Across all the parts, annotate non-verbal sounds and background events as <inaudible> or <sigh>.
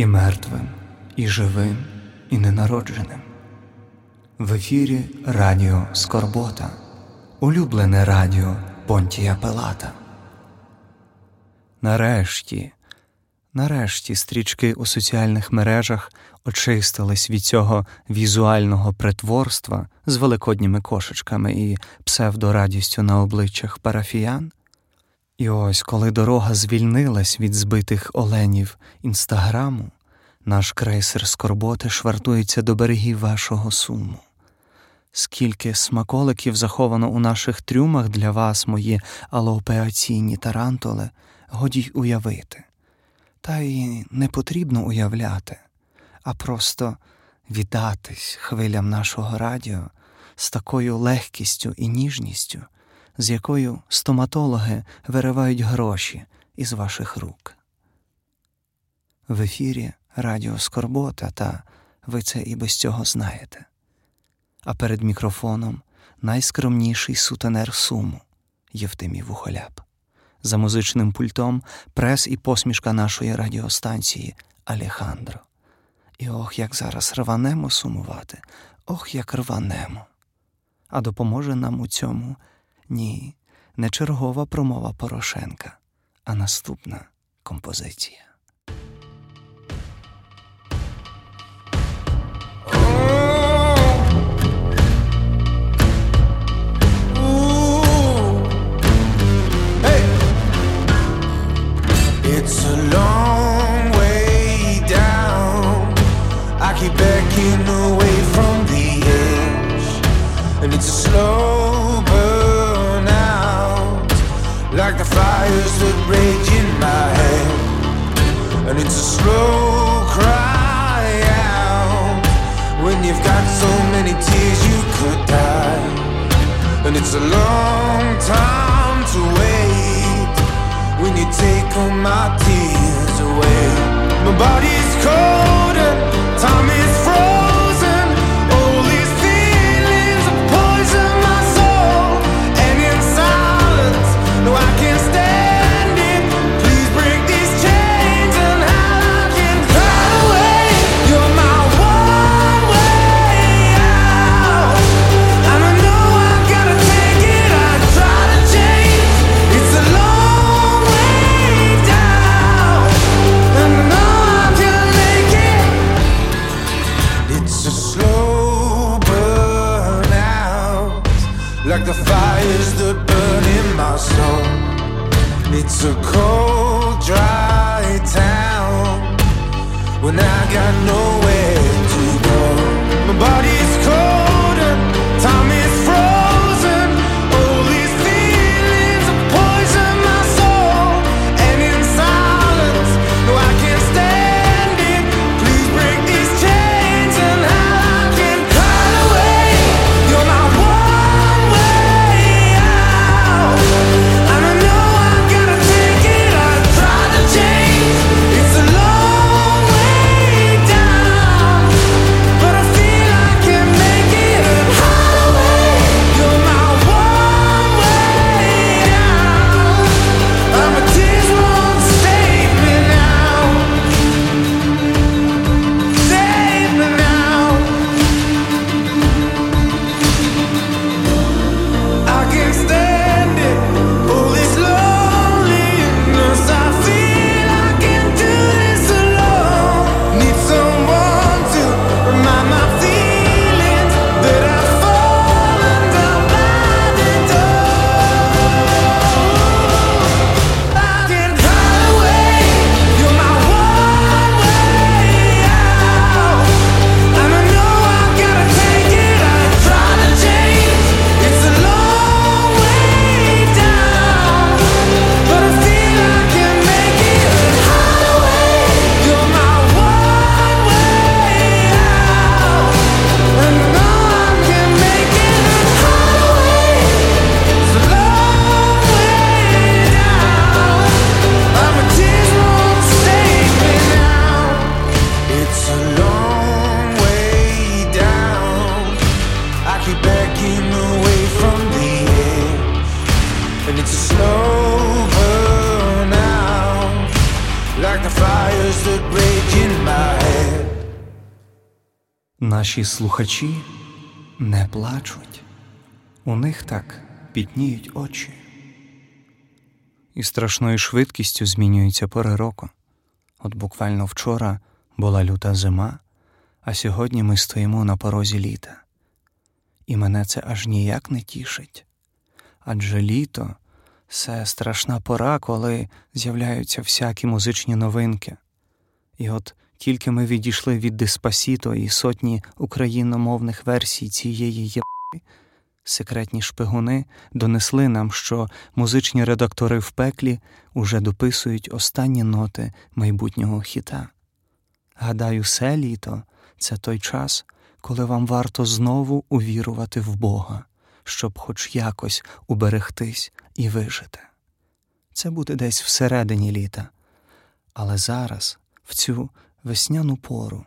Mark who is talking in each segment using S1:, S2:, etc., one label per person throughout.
S1: і мертвим, і живим, і ненародженим. В ефірі Радіо Скорбота, улюблене радіо Понтія Пелата. Нарешті, нарешті стрічки у соціальних мережах очистились від цього візуального притворства з великодніми кошечками і псевдорадістю на обличчях парафіян. І ось, коли дорога звільнилась від збитих оленів інстаграму, наш крейсер скорботи швартується до берегів вашого суму. Скільки смаколиків заховано у наших трюмах для вас, мої алоопеаційні тарантули, годі й уявити. Та й не потрібно уявляти, а просто віддатись хвилям нашого радіо з такою легкістю і ніжністю з якою стоматологи виривають гроші із ваших рук. В ефірі Радіо Скорбота, та ви це і без цього знаєте. А перед мікрофоном найскромніший сутенер суму Євтимій Вухоляп. За музичним пультом прес і посмішка нашої радіостанції Алехандро. І ох, як зараз рванемо сумувати, ох, як рванемо. А допоможе нам у цьому ні, не чергова промова Порошенка, а наступна композиція.
S2: It's a long way down. I keep backing away from the edge, and it's a slow rage in my head, and it's a slow cry out when you've got so many tears you could die, and it's a long time to wait when you take all my tears away. My body's cold and time is
S1: Наші слухачі не плачуть, у них так пітніють очі, і страшною швидкістю змінюються пори року. От буквально вчора була люта зима, а сьогодні ми стоїмо на порозі літа. І мене це аж ніяк не тішить. Адже літо це страшна пора, коли з'являються всякі музичні новинки. І от тільки ми відійшли від Диспасіто і сотні україномовних версій цієї єбки, секретні шпигуни донесли нам, що музичні редактори в пеклі уже дописують останні ноти майбутнього хіта. Гадаю, все літо це той час, коли вам варто знову увірувати в Бога, щоб хоч якось уберегтись і вижити. Це буде десь всередині літа, але зараз, в цю весняну пору,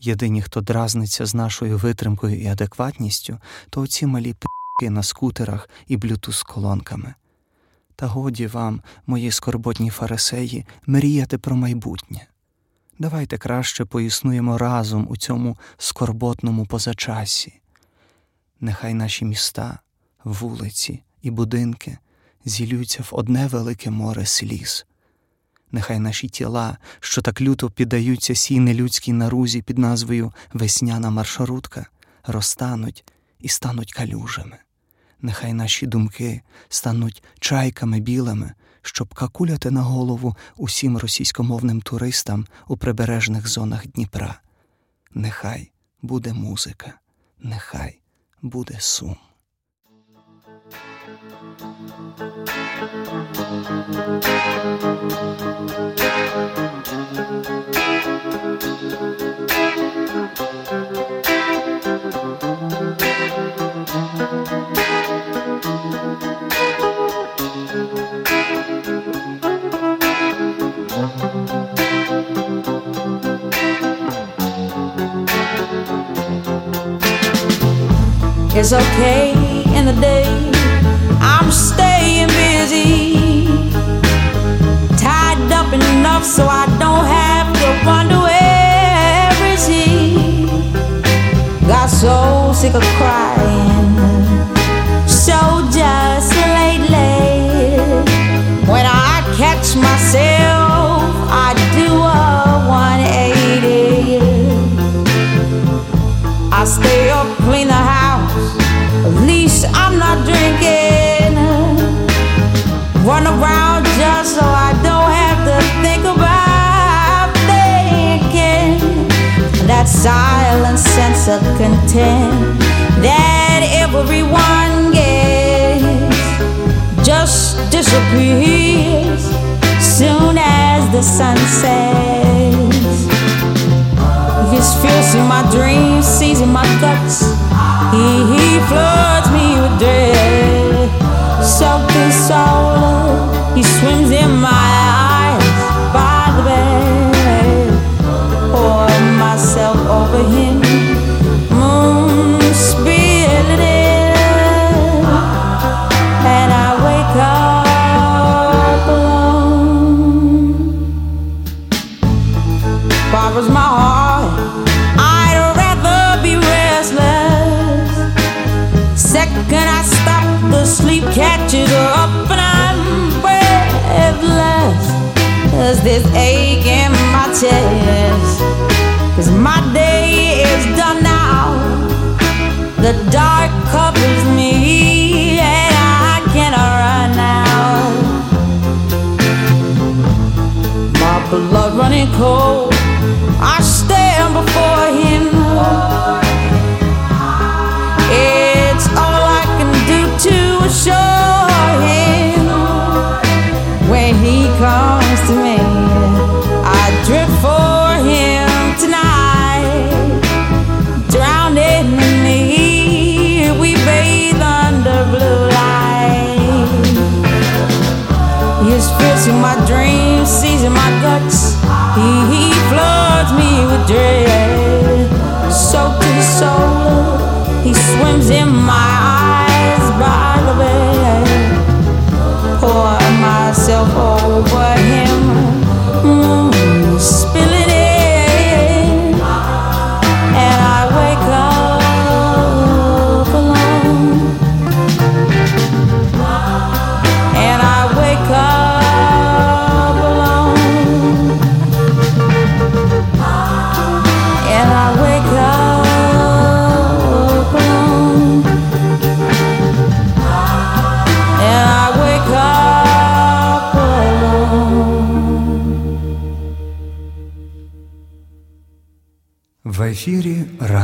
S1: єдині, хто дразниться з нашою витримкою і адекватністю, то оці малі пи***ки на скутерах і блютуз колонками. Та годі вам, мої скорботні фарисеї, мріяти про майбутнє. Давайте краще поіснуємо разом у цьому скорботному позачасі. Нехай наші міста, вулиці і будинки зілюються в одне велике море сліз. Нехай наші тіла, що так люто піддаються сій нелюдській нарузі під назвою Весняна маршрутка, розтануть і стануть калюжами. Нехай наші думки стануть чайками білими, щоб какуляти на голову усім російськомовним туристам у прибережних зонах Дніпра. Нехай буде музика, нехай буде сум.
S3: It's okay in the day. I'm staying busy, tied up enough so I don't have to wonder where is he. Got so sick of crying, silent sense of content that everyone gets just disappears soon as the sun sets. His fierce in my dreams, seizing my guts. He, he floods me with dread. Soaking soul, he swims in my this ache in my chest. Cause my day is done now. The dark covers me and I cannot run now. My blood running cold.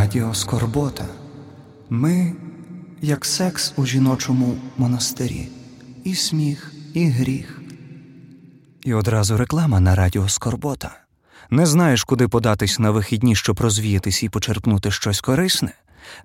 S1: Радіо Скорбота. Ми, як секс у жіночому монастирі, і сміх, і гріх. І одразу реклама на Радіо Скорбота. Не знаєш, куди податись на вихідні, щоб розвіятись і почерпнути щось корисне?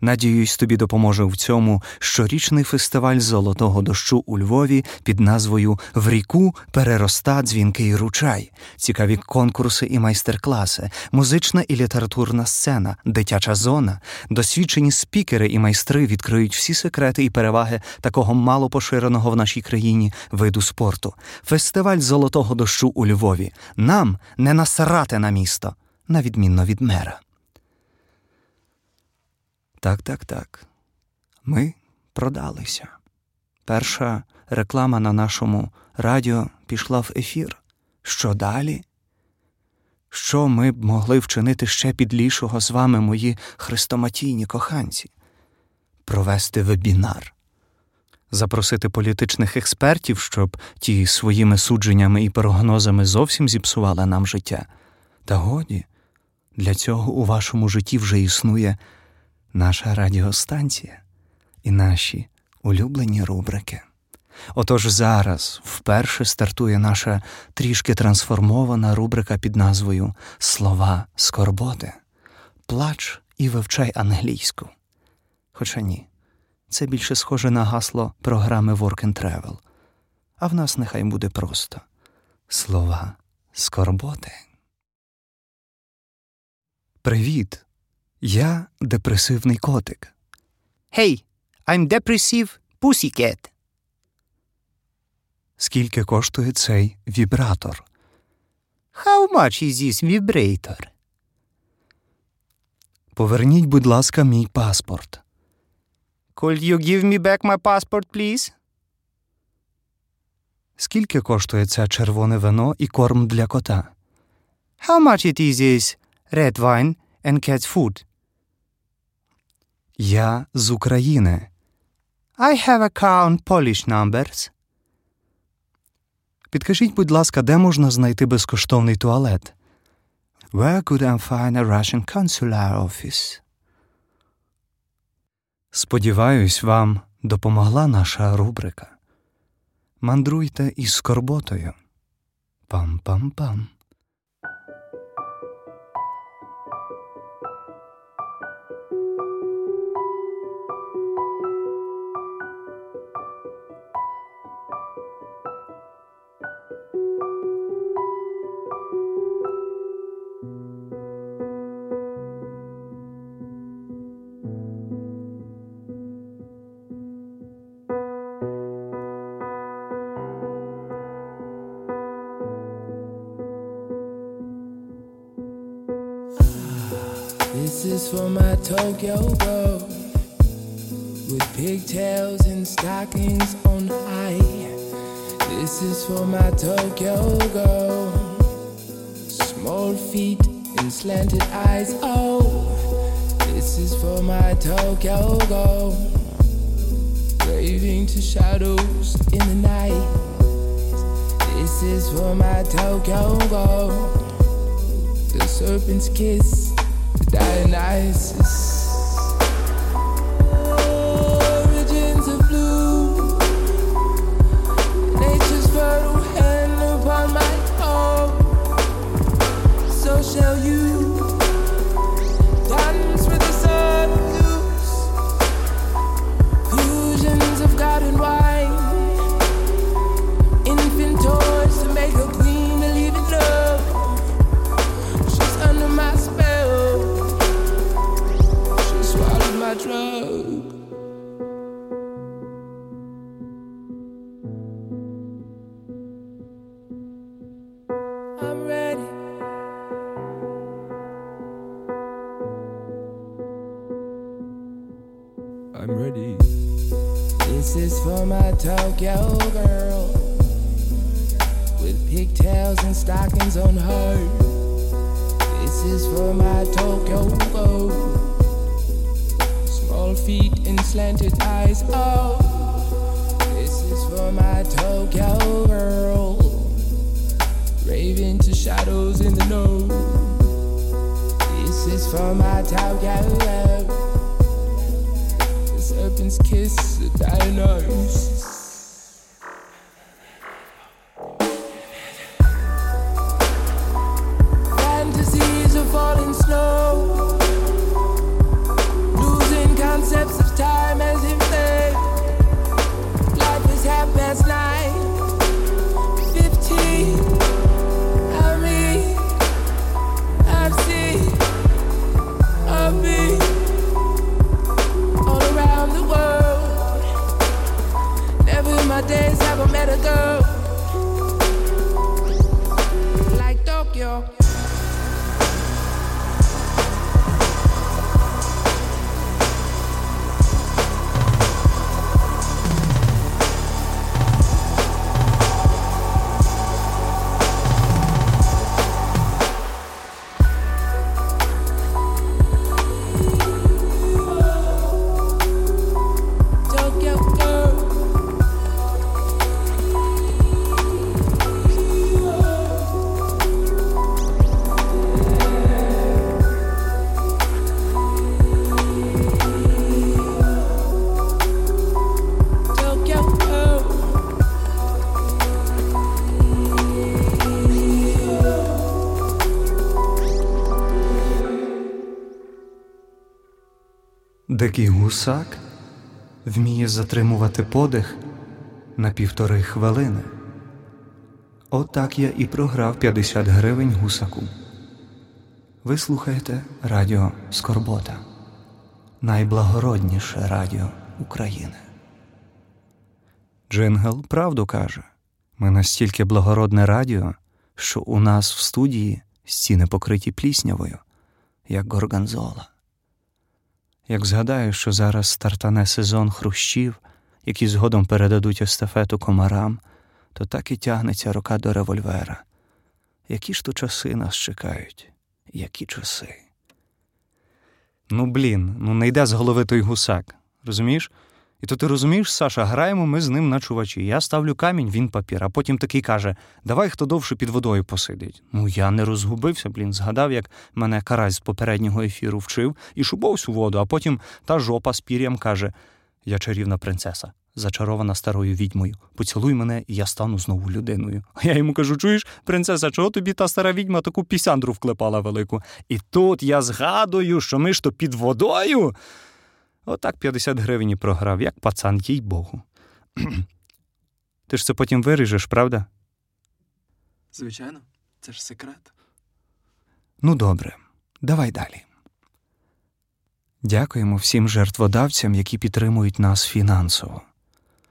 S1: Надіюсь, тобі допоможе в цьому щорічний фестиваль золотого дощу у Львові під назвою В ріку перероста дзвінкий ручай, цікаві конкурси і майстер-класи, музична і літературна сцена, дитяча зона, досвідчені спікери і майстри відкриють всі секрети і переваги такого мало поширеного в нашій країні виду спорту. Фестиваль золотого дощу у Львові. Нам не насрати на місто, на відмінно від мера. Так, так, так. Ми продалися. Перша реклама на нашому радіо пішла в ефір. Що далі? Що ми б могли вчинити ще підлішого з вами, мої хрестоматійні коханці? Провести вебінар, запросити політичних експертів, щоб ті своїми судженнями і прогнозами зовсім зіпсували нам життя. Та годі, для цього у вашому житті вже існує наша радіостанція і наші улюблені рубрики. Отож зараз вперше стартує наша трішки трансформована рубрика під назвою Слова скорботи, плач і вивчай англійську. Хоча ні, це більше схоже на гасло програми Work and Travel. А в нас нехай буде просто слова скорботи. Привіт! Я депресивний котик.
S4: Hey, I'm depressive pussycat.
S1: Скільки коштує цей вібратор?
S4: How much is this vibrator?
S1: Поверніть, будь ласка, мій паспорт.
S4: Could you give me back my passport, please?
S1: Скільки коштує це червоне вино і корм для кота?
S4: How much it is this red wine and cat's food?
S1: Я з України.
S4: I have a car on Polish numbers.
S1: Підкажіть, будь ласка, де можна знайти безкоштовний туалет?
S4: Where could I find a Russian consular office?
S1: Сподіваюсь, вам допомогла наша рубрика. Мандруйте із скорботою. Пам-пам-пам.
S5: Tokyo small feet and slanted eyes. Oh, this is for my Tokyo girl, waving to shadows in the night. This is for my Tokyo girl, the serpent's kiss. the Dionysus. Slanted eyes. Oh, this is for my Tokyo girl. Raving to shadows in the know. This is for my Tokyo love. The serpent's kiss, the. Fantasies
S1: Дикий гусак вміє затримувати подих на півтори хвилини. Отак я і програв 50 гривень гусаку. Ви слухаєте Радіо Скорбота, найблагородніше радіо України. Джингл правду каже: ми настільки благородне радіо, що у нас в студії стіни покриті пліснявою, як горганзола. Як згадаю, що зараз стартане сезон хрущів, які згодом передадуть естафету комарам, то так і тягнеться рука до револьвера. Які ж то часи нас чекають? Які часи? Ну, блін, ну не йде з голови той гусак. Розумієш? І то ти розумієш, Саша, граємо ми з ним на чувачі. Я ставлю камінь, він папір, а потім такий каже: Давай хто довше під водою посидить. Ну я не розгубився, блін, згадав, як мене карась з попереднього ефіру вчив і шубовсь у воду, а потім та жопа з пір'ям каже: Я чарівна принцеса, зачарована старою відьмою. Поцілуй мене, і я стану знову людиною. А я йому кажу: чуєш, принцеса, чого тобі та стара відьма таку пісяндру вклепала велику? І тут я згадую, що ми ж то під водою. Отак 50 гривень і програв, як пацан, їй Богу. <clears throat> Ти ж це потім виріжеш, правда?
S6: Звичайно, це ж секрет.
S1: Ну, добре, давай далі. Дякуємо всім жертводавцям, які підтримують нас фінансово.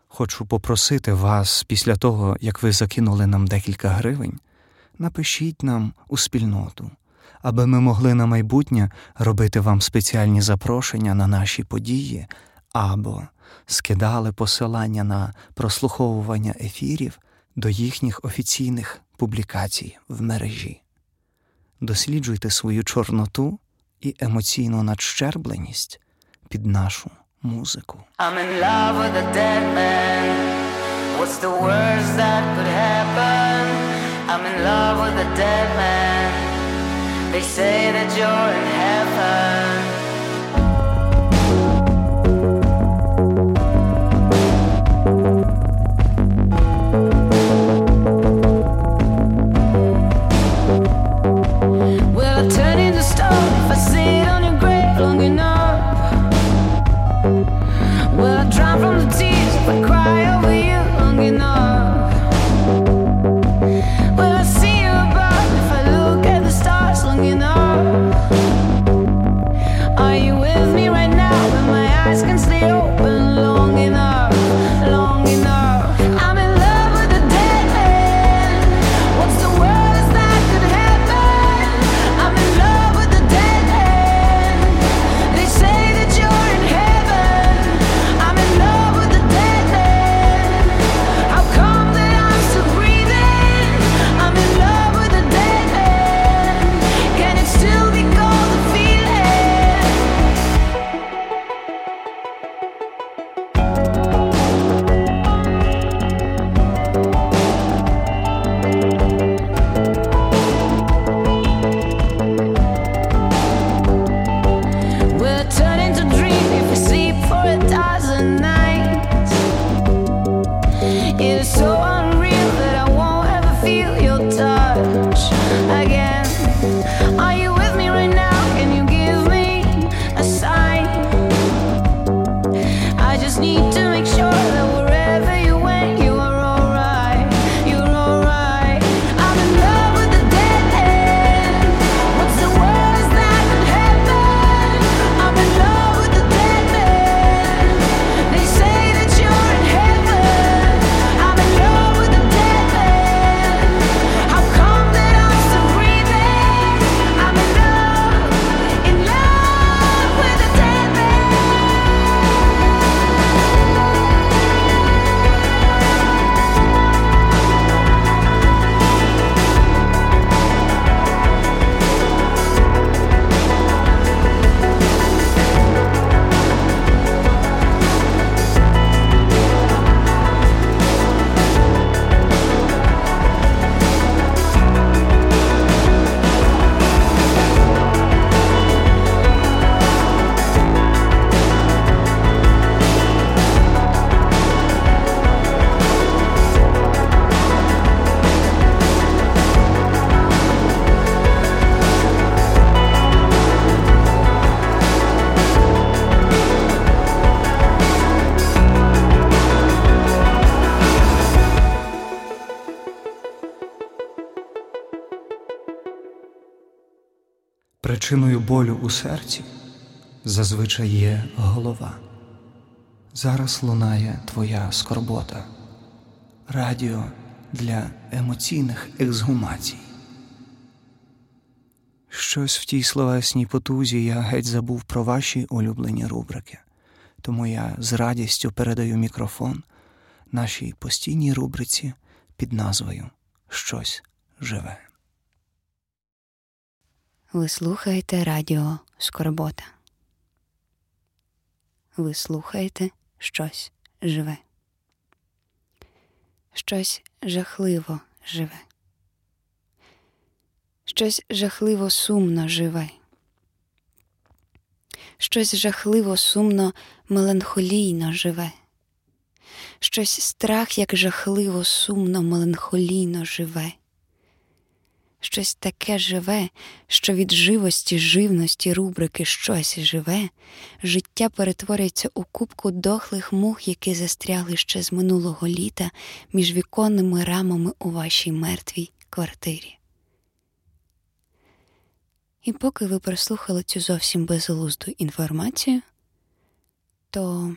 S1: Хочу попросити вас, після того, як ви закинули нам декілька гривень, напишіть нам у спільноту, аби ми могли на майбутнє робити вам спеціальні запрошення на наші події або скидали посилання на прослуховування ефірів до їхніх офіційних публікацій в мережі. Досліджуйте свою чорноту і емоційну надщербленість під нашу музику.
S3: I'm in love with a dead man. What's the worst that could happen? I'm in love with a dead man. They say that you're in heaven.
S1: Болю у серці зазвичай є голова. Зараз лунає твоя скорбота, радіо для емоційних ексгумацій. Щось в тій словесній потузі я геть забув про ваші улюблені рубрики, тому я з радістю передаю мікрофон нашій постійній рубриці під назвою Щось живе.
S7: Ви слухаєте радіо Скорбота. Ви слухаєте щось живе. Щось жахливо живе. Щось жахливо сумно живе. Щось жахливо сумно меланхолійно живе. Щось страх, як жахливо сумно меланхолійно живе щось таке живе, що від живості, живності, рубрики щось живе, життя перетворюється у кубку дохлих мух, які застрягли ще з минулого літа між віконними рамами у вашій мертвій квартирі. І поки ви прослухали цю зовсім безглузду інформацію, то,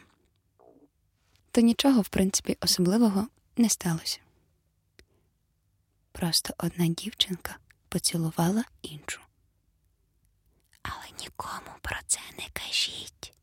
S7: то нічого, в принципі, особливого не сталося. Просто одна дівчинка поцілувала іншу. Але нікому про це не кажіть.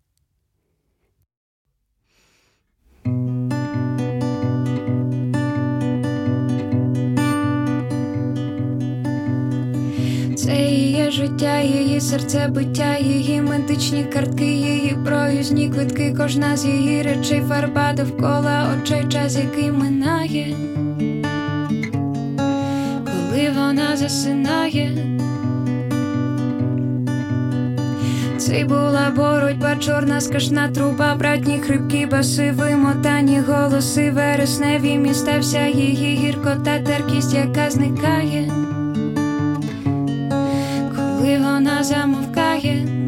S8: Це її життя, її серцебиття, її медичні картки, її проїзні квитки, кожна з її речей, фарба довкола очей, час, який минає коли вона засинає. Це була боротьба, чорна скашна труба, братні хрипкі баси, вимотані голоси, вересневі міста, вся її гіркота, теркість, яка зникає, коли вона замовкає,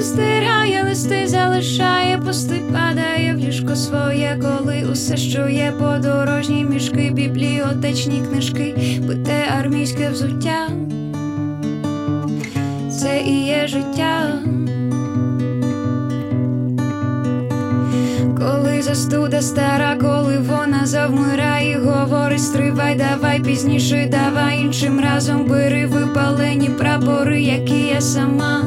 S8: стирає листи, залишає пусти, падає в ліжко своє, коли усе, що є подорожні мішки, бібліотечні книжки, бите армійське взуття, це і є життя. Коли застуда стара, коли вона завмирає, говорить, стривай, давай пізніше, давай іншим разом бери випалені прапори, які я сама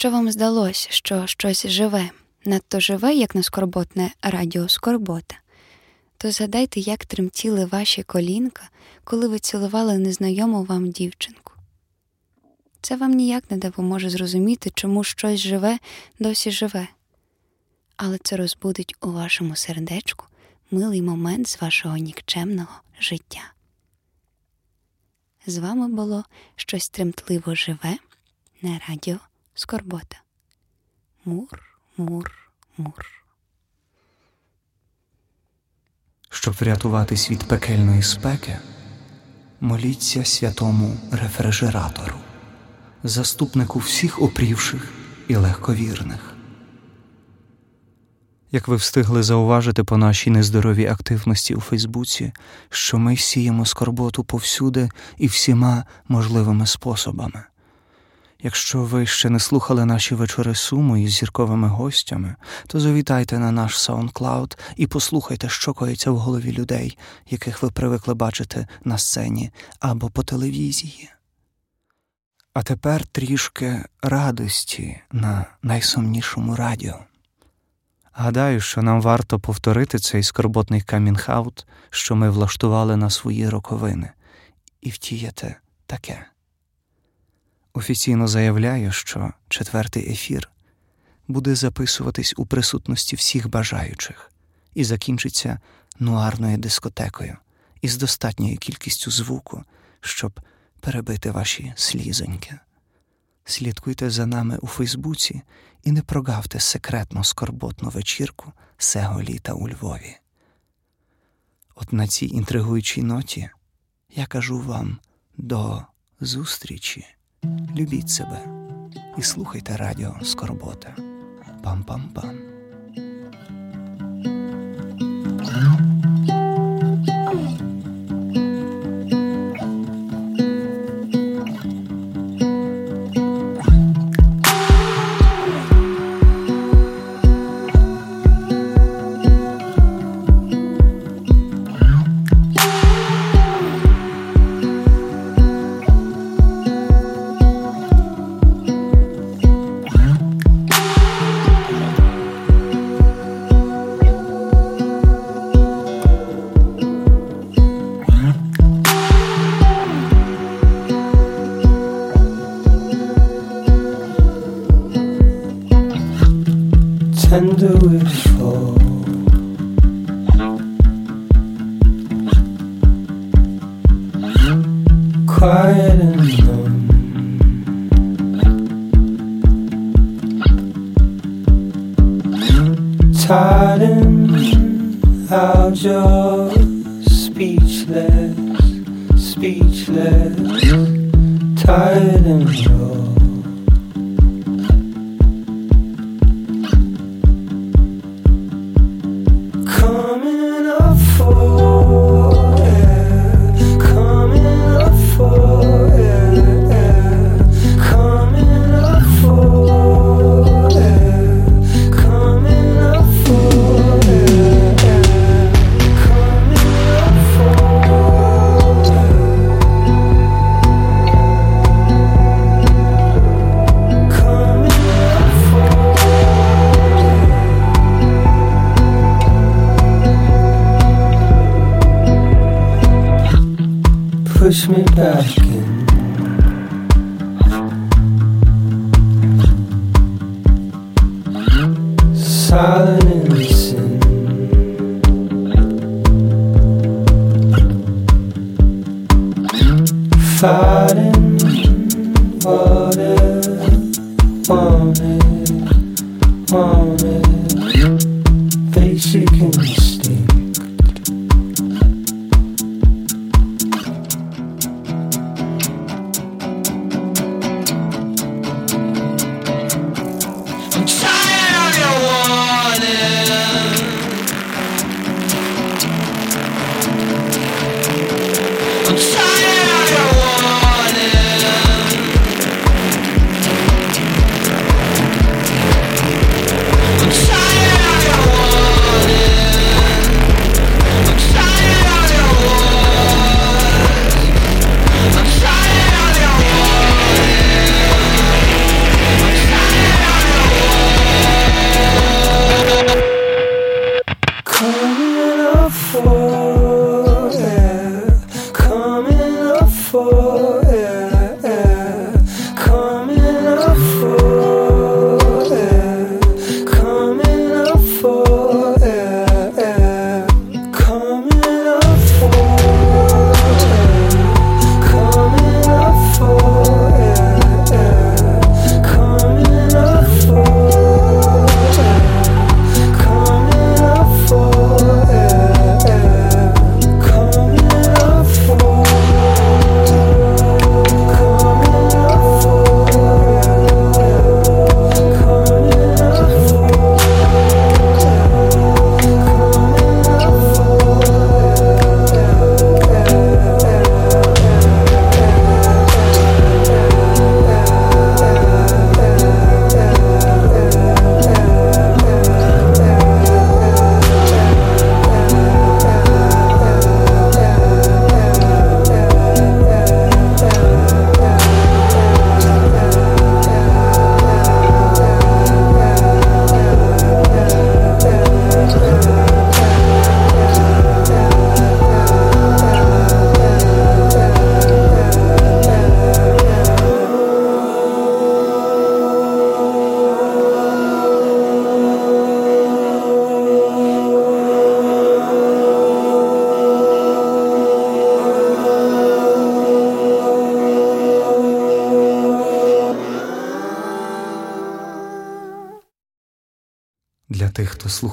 S7: Якщо вам здалося, що щось живе, надто живе, як на скорботне радіо Скорбота, то згадайте, як тремтіли ваші колінка, коли ви цілували незнайому вам дівчинку. Це вам ніяк не допоможе зрозуміти, чому щось живе досі живе. але це розбудить у вашому сердечку милий момент з вашого нікчемного життя. З вами було щось тремтливо живе на радіо Скорбота. Мур, мур, мур.
S1: Щоб врятуватись від пекельної спеки, моліться святому рефрижератору, заступнику всіх опрівших і легковірних. Як ви встигли зауважити по нашій нездоровій активності у Фейсбуці, що ми сіємо скорботу повсюди і всіма можливими способами. Якщо ви ще не слухали наші вечори суму із зірковими гостями, то завітайте на наш SoundCloud і послухайте, що коїться в голові людей, яких ви привикли бачити на сцені або по телевізії. А тепер трішки радості на найсумнішому радіо. Гадаю, що нам варто повторити цей скорботний камінг-аут, що ми влаштували на свої роковини, і втіяти таке. Офіційно заявляю, що четвертий ефір буде записуватись у присутності всіх бажаючих і закінчиться нуарною дискотекою із достатньою кількістю звуку, щоб перебити ваші слізоньки. Слідкуйте за нами у Фейсбуці і не прогавте секретно скорботну вечірку сего літа у Львові. От на цій інтригуючій ноті я кажу вам до зустрічі. Любіть себе і слухайте радіо Скорбота. Пам-пам-пам.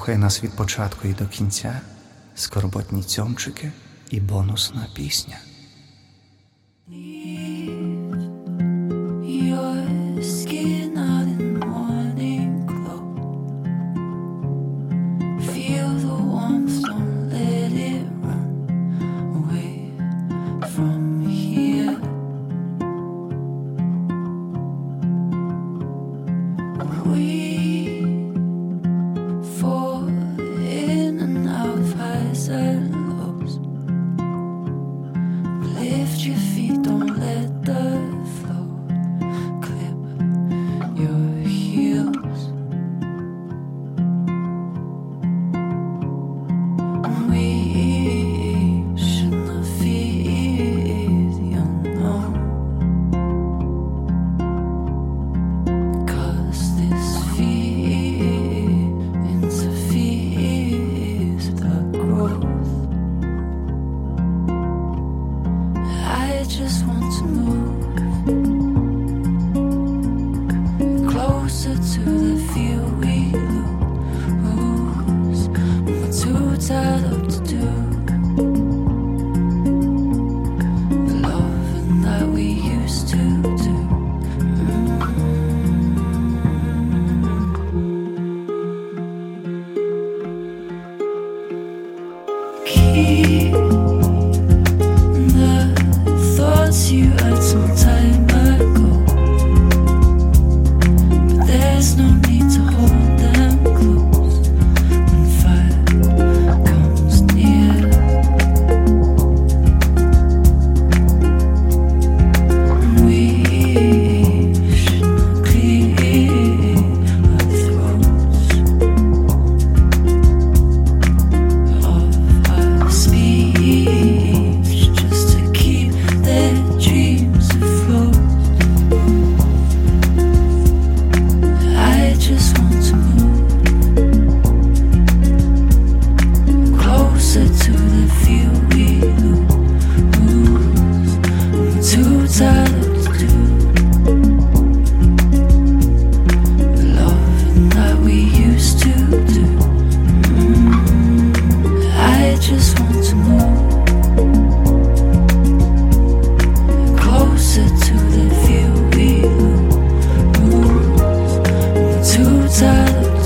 S9: слухай нас від початку і до кінця, скорботні цьомчики і бонусна пісня.
S10: you had some time ago, but there's no out